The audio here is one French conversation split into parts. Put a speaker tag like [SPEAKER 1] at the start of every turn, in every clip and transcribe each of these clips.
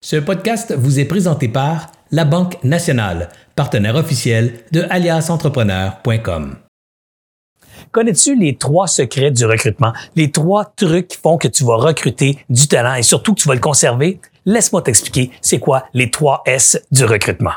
[SPEAKER 1] Ce podcast vous est présenté par La Banque Nationale, partenaire officiel de aliasentrepreneur.com.
[SPEAKER 2] Connais-tu les trois secrets du recrutement? Les trois trucs qui font que tu vas recruter du talent et surtout que tu vas le conserver? Laisse-moi t'expliquer c'est quoi les trois S du recrutement?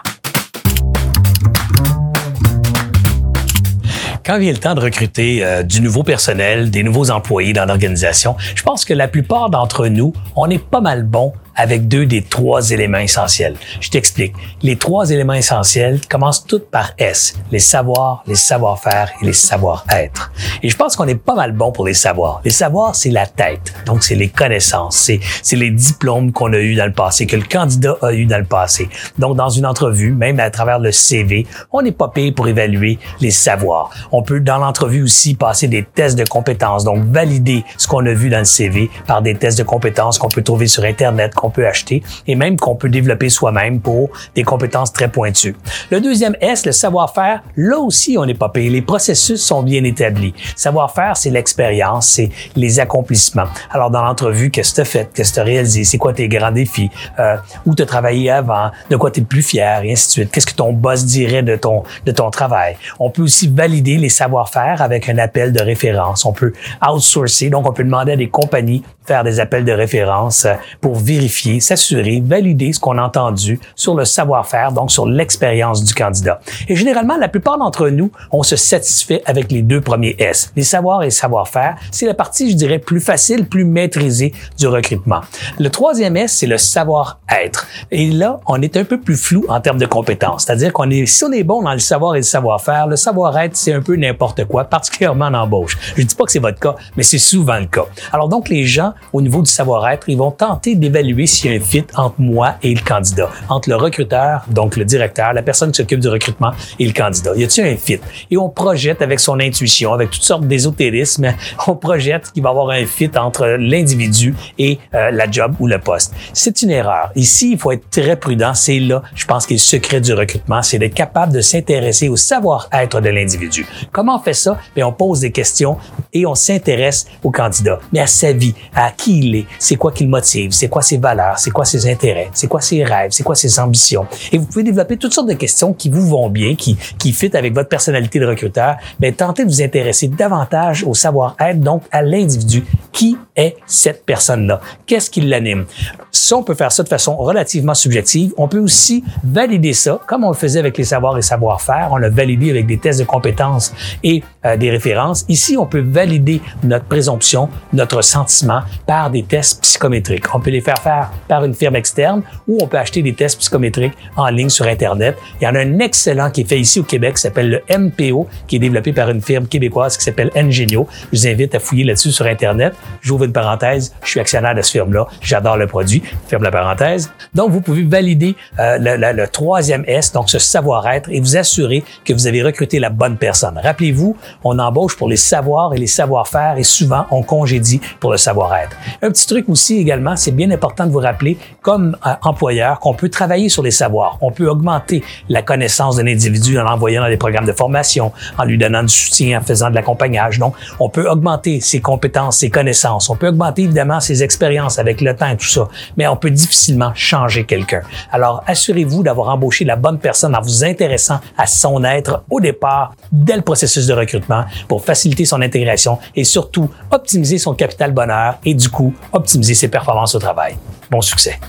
[SPEAKER 2] quand vient le temps de recruter euh, du nouveau personnel, des nouveaux employés dans l'organisation, je pense que la plupart d'entre nous, on est pas mal bon avec deux des trois éléments essentiels. Je t'explique. Les trois éléments essentiels commencent tous par S, les savoirs, les savoir-faire et les savoir-être. Et je pense qu'on est pas mal bon pour les savoirs. Les savoirs, c'est la tête. Donc, c'est les connaissances, c'est, c'est les diplômes qu'on a eus dans le passé, que le candidat a eu dans le passé. Donc, dans une entrevue, même à travers le CV, on n'est pas payé pour évaluer les savoirs. On peut, dans l'entrevue aussi, passer des tests de compétences. Donc, valider ce qu'on a vu dans le CV par des tests de compétences qu'on peut trouver sur Internet, peut acheter et même qu'on peut développer soi-même pour des compétences très pointues. Le deuxième S, le savoir-faire, là aussi, on n'est pas payé. Les processus sont bien établis. Savoir-faire, c'est l'expérience, c'est les accomplissements. Alors, dans l'entrevue, qu'est-ce que tu as fait? Qu'est-ce que tu as réalisé? C'est quoi tes grands défis? Euh, où tu as travaillé avant? De quoi tu es plus fier? Et ainsi de suite. Qu'est-ce que ton boss dirait de ton, de ton travail? On peut aussi valider les savoir-faire avec un appel de référence. On peut outsourcer, donc on peut demander à des compagnies de faire des appels de référence pour vérifier s'assurer, valider ce qu'on a entendu sur le savoir-faire, donc sur l'expérience du candidat. Et généralement, la plupart d'entre nous, on se satisfait avec les deux premiers S. Les savoirs et savoir-faire, c'est la partie, je dirais, plus facile, plus maîtrisée du recrutement. Le troisième S, c'est le savoir-être. Et là, on est un peu plus flou en termes de compétences. C'est-à-dire qu'on est, si on est bon dans le savoir et le savoir-faire, le savoir-être, c'est un peu n'importe quoi, particulièrement en embauche. Je dis pas que c'est votre cas, mais c'est souvent le cas. Alors donc, les gens, au niveau du savoir-être, ils vont tenter d'évaluer s'il y a un fit entre moi et le candidat, entre le recruteur, donc le directeur, la personne qui s'occupe du recrutement et le candidat. Y a-t-il un fit? Et on projette avec son intuition, avec toutes sortes d'ésotérismes, on projette qu'il va y avoir un fit entre l'individu et euh, la job ou le poste. C'est une erreur. Ici, il faut être très prudent. C'est là, je pense, que le secret du recrutement, c'est d'être capable de s'intéresser au savoir-être de l'individu. Comment on fait ça? Bien, on pose des questions et on s'intéresse au candidat, mais à sa vie, à qui il est, c'est quoi qui le motive, c'est quoi ses valeurs? C'est quoi ses intérêts, c'est quoi ses rêves, c'est quoi ses ambitions. Et vous pouvez développer toutes sortes de questions qui vous vont bien, qui, qui fit avec votre personnalité de recruteur. Mais tentez de vous intéresser davantage au savoir-être, donc à l'individu. Qui est cette personne-là? Qu'est-ce qui l'anime? Si on peut faire ça de façon relativement subjective, on peut aussi valider ça, comme on le faisait avec les savoirs et savoir-faire. On l'a validé avec des tests de compétences et euh, des références. Ici, on peut valider notre présomption, notre sentiment par des tests psychométriques. On peut les faire faire par une firme externe ou on peut acheter des tests psychométriques en ligne sur Internet. Il y en a un excellent qui est fait ici au Québec qui s'appelle le MPO, qui est développé par une firme québécoise qui s'appelle Engenio. Je vous invite à fouiller là-dessus sur Internet. J'ouvre une parenthèse. Je suis actionnaire de ce firme-là. J'adore le produit. Ferme la parenthèse. Donc, vous pouvez valider euh, le, le, troisième S, donc ce savoir-être, et vous assurer que vous avez recruté la bonne personne. Rappelez-vous, on embauche pour les savoirs et les savoir-faire et souvent on congédie pour le savoir-être. Un petit truc aussi également, c'est bien important vous rappeler, comme euh, employeur, qu'on peut travailler sur les savoirs. On peut augmenter la connaissance d'un individu en l'envoyant dans des programmes de formation, en lui donnant du soutien, en faisant de l'accompagnage. Donc, on peut augmenter ses compétences, ses connaissances. On peut augmenter évidemment ses expériences avec le temps et tout ça. Mais on peut difficilement changer quelqu'un. Alors, assurez-vous d'avoir embauché la bonne personne en vous intéressant à son être au départ, dès le processus de recrutement, pour faciliter son intégration et surtout optimiser son capital bonheur et du coup, optimiser ses performances au travail. Bon succès.